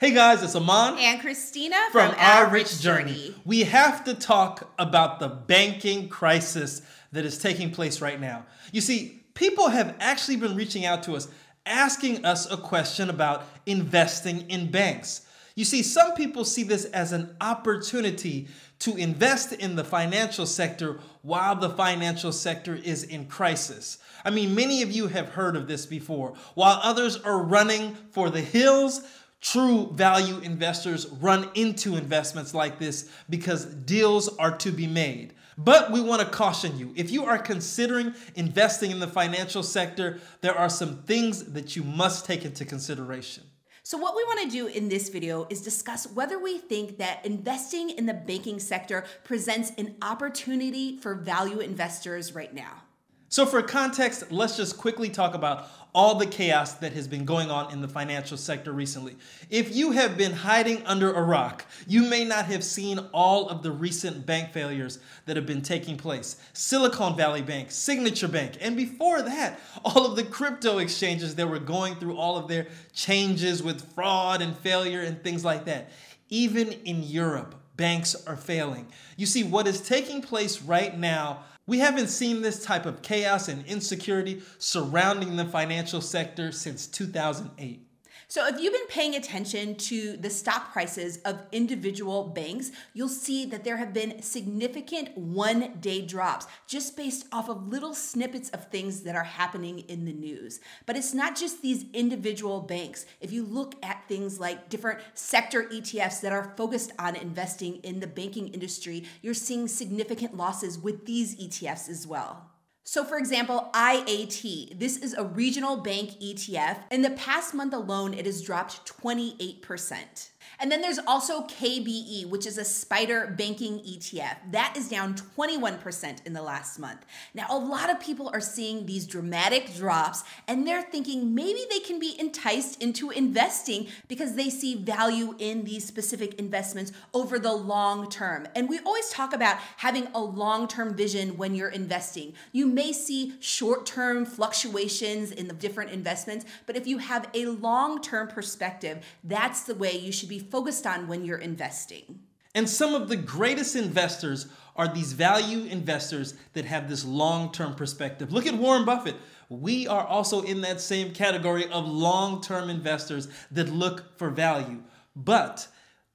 Hey guys, it's Aman and Christina from, from Our Rich Journey. Journey. We have to talk about the banking crisis that is taking place right now. You see, people have actually been reaching out to us asking us a question about investing in banks. You see, some people see this as an opportunity to invest in the financial sector while the financial sector is in crisis. I mean, many of you have heard of this before. While others are running for the hills, true value investors run into investments like this because deals are to be made. But we want to caution you if you are considering investing in the financial sector, there are some things that you must take into consideration. So, what we want to do in this video is discuss whether we think that investing in the banking sector presents an opportunity for value investors right now. So, for context, let's just quickly talk about all the chaos that has been going on in the financial sector recently. If you have been hiding under a rock, you may not have seen all of the recent bank failures that have been taking place Silicon Valley Bank, Signature Bank, and before that, all of the crypto exchanges that were going through all of their changes with fraud and failure and things like that. Even in Europe, banks are failing. You see, what is taking place right now we haven't seen this type of chaos and insecurity surrounding the financial sector since 2008. So, if you've been paying attention to the stock prices of individual banks, you'll see that there have been significant one day drops just based off of little snippets of things that are happening in the news. But it's not just these individual banks. If you look at things like different sector ETFs that are focused on investing in the banking industry, you're seeing significant losses with these ETFs as well. So, for example, IAT, this is a regional bank ETF. In the past month alone, it has dropped 28%. And then there's also KBE, which is a SPDR banking ETF. That is down 21% in the last month. Now, a lot of people are seeing these dramatic drops and they're thinking maybe they can be enticed into investing because they see value in these specific investments over the long term. And we always talk about having a long term vision when you're investing. You may see short term fluctuations in the different investments, but if you have a long term perspective, that's the way you should be focused on when you're investing. And some of the greatest investors are these value investors that have this long term perspective. Look at Warren Buffett. We are also in that same category of long term investors that look for value. But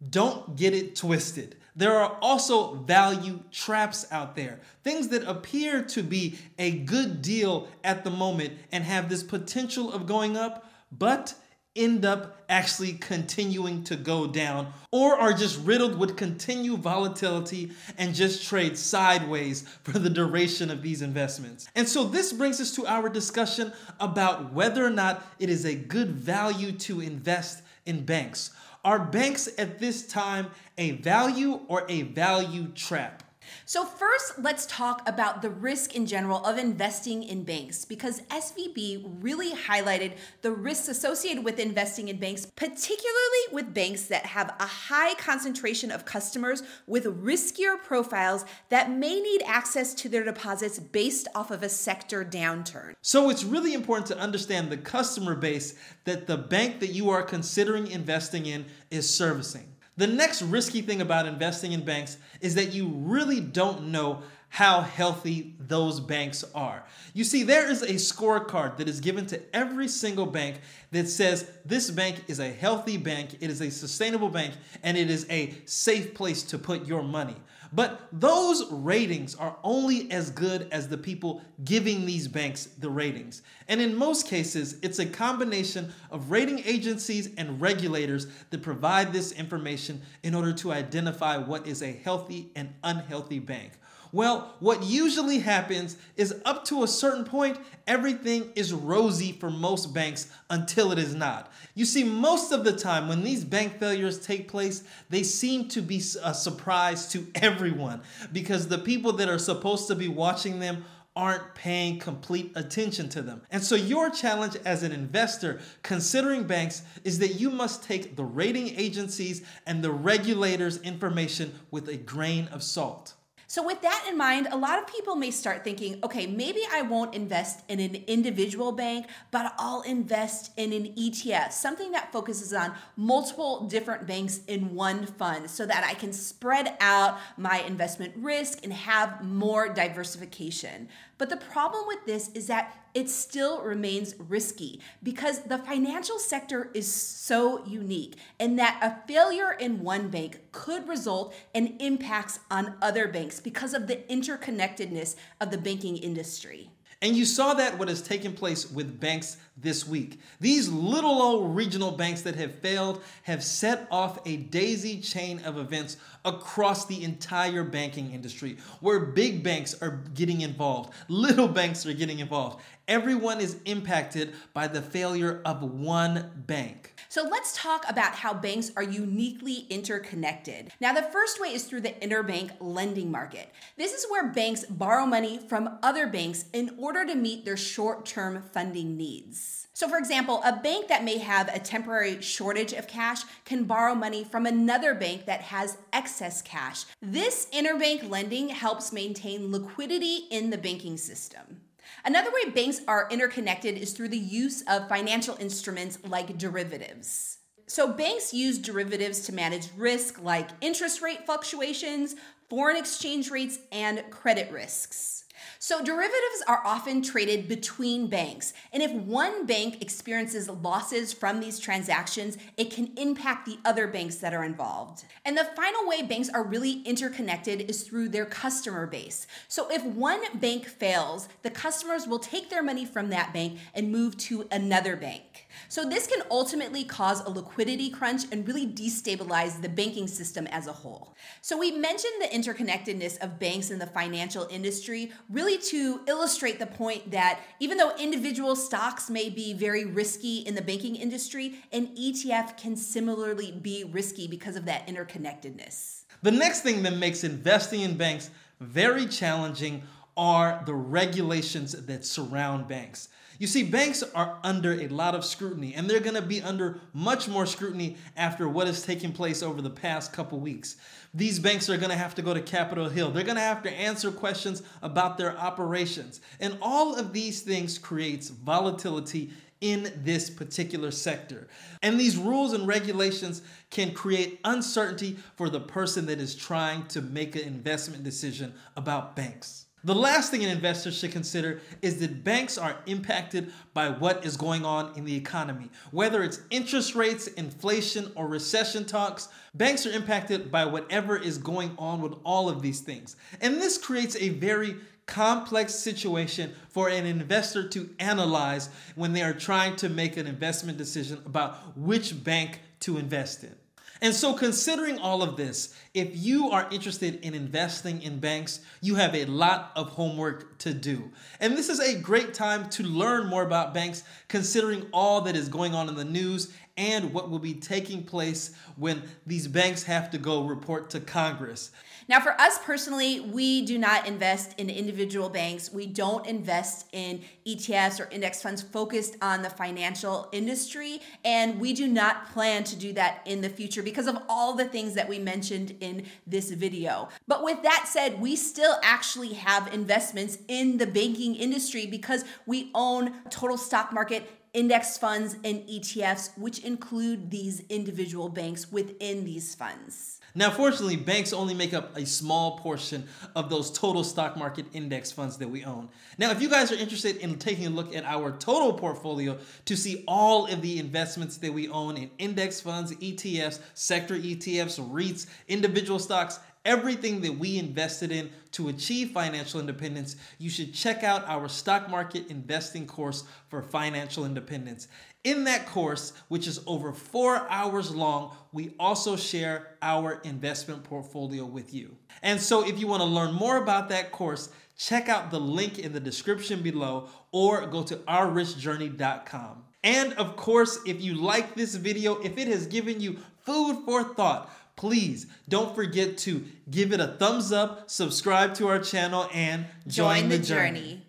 don't get it twisted. There are also value traps out there, things that appear to be a good deal at the moment and have this potential of going up, but end up actually continuing to go down or are just riddled with continued volatility and just trade sideways for the duration of these investments. And so this brings us to our discussion about whether or not it is a good value to invest in banks. Are banks at this time a value or a value trap? So, first, let's talk about the risk in general of investing in banks because SVB really highlighted the risks associated with investing in banks, particularly with banks that have a high concentration of customers with riskier profiles that may need access to their deposits based off of a sector downturn. So, it's really important to understand the customer base that the bank that you are considering investing in is servicing. The next risky thing about investing in banks is that you really don't know how healthy those banks are. You see, there is a scorecard that is given to every single bank that says this bank is a healthy bank, it is a sustainable bank, and it is a safe place to put your money. But those ratings are only as good as the people giving these banks the ratings. And in most cases, it's a combination of rating agencies and regulators that provide this information in order to identify what is a healthy and unhealthy bank. Well, what usually happens is up to a certain point, everything is rosy for most banks until it is not. You see, most of the time when these bank failures take place, they seem to be a surprise to everyone because the people that are supposed to be watching them aren't paying complete attention to them. And so, your challenge as an investor considering banks is that you must take the rating agencies and the regulators' information with a grain of salt. So, with that in mind, a lot of people may start thinking, okay, maybe I won't invest in an individual bank, but I'll invest in an ETF, something that focuses on multiple different banks in one fund so that I can spread out my investment risk and have more diversification. But the problem with this is that it still remains risky because the financial sector is so unique and that a failure in one bank could result in impacts on other banks because of the interconnectedness of the banking industry. And you saw that what has taken place with banks this week. These little old regional banks that have failed have set off a daisy chain of events across the entire banking industry where big banks are getting involved, little banks are getting involved. Everyone is impacted by the failure of one bank. So let's talk about how banks are uniquely interconnected. Now, the first way is through the interbank lending market. This is where banks borrow money from other banks in order to meet their short term funding needs. So, for example, a bank that may have a temporary shortage of cash can borrow money from another bank that has excess cash. This interbank lending helps maintain liquidity in the banking system. Another way banks are interconnected is through the use of financial instruments like derivatives. So, banks use derivatives to manage risk like interest rate fluctuations, foreign exchange rates, and credit risks. So, derivatives are often traded between banks. And if one bank experiences losses from these transactions, it can impact the other banks that are involved. And the final way banks are really interconnected is through their customer base. So, if one bank fails, the customers will take their money from that bank and move to another bank. So, this can ultimately cause a liquidity crunch and really destabilize the banking system as a whole. So, we mentioned the interconnectedness of banks in the financial industry really to illustrate the point that even though individual stocks may be very risky in the banking industry, an ETF can similarly be risky because of that interconnectedness. The next thing that makes investing in banks very challenging are the regulations that surround banks. You see, banks are under a lot of scrutiny, and they're going to be under much more scrutiny after what has taken place over the past couple weeks. These banks are going to have to go to Capitol Hill. They're going to have to answer questions about their operations. And all of these things creates volatility in this particular sector. And these rules and regulations can create uncertainty for the person that is trying to make an investment decision about banks. The last thing an investor should consider is that banks are impacted by what is going on in the economy. Whether it's interest rates, inflation, or recession talks, banks are impacted by whatever is going on with all of these things. And this creates a very complex situation for an investor to analyze when they are trying to make an investment decision about which bank to invest in. And so, considering all of this, if you are interested in investing in banks, you have a lot of homework to do. And this is a great time to learn more about banks, considering all that is going on in the news and what will be taking place when these banks have to go report to Congress. Now, for us personally, we do not invest in individual banks. We don't invest in ETFs or index funds focused on the financial industry. And we do not plan to do that in the future because of all the things that we mentioned in this video. But with that said, we still actually have investments in the banking industry because we own total stock market index funds and ETFs, which include these individual banks within these funds. Now, fortunately, banks only make up a small portion of those total stock market index funds that we own. Now, if you guys are interested in taking a look at our total portfolio to see all of the investments that we own in index funds, ETFs, sector ETFs, REITs, individual stocks, everything that we invested in to achieve financial independence, you should check out our stock market investing course for financial independence. In that course, which is over four hours long, we also share our investment portfolio with you. And so, if you want to learn more about that course, check out the link in the description below or go to ourrichjourney.com. And of course, if you like this video, if it has given you food for thought, please don't forget to give it a thumbs up, subscribe to our channel, and join, join the, the, journey. journey.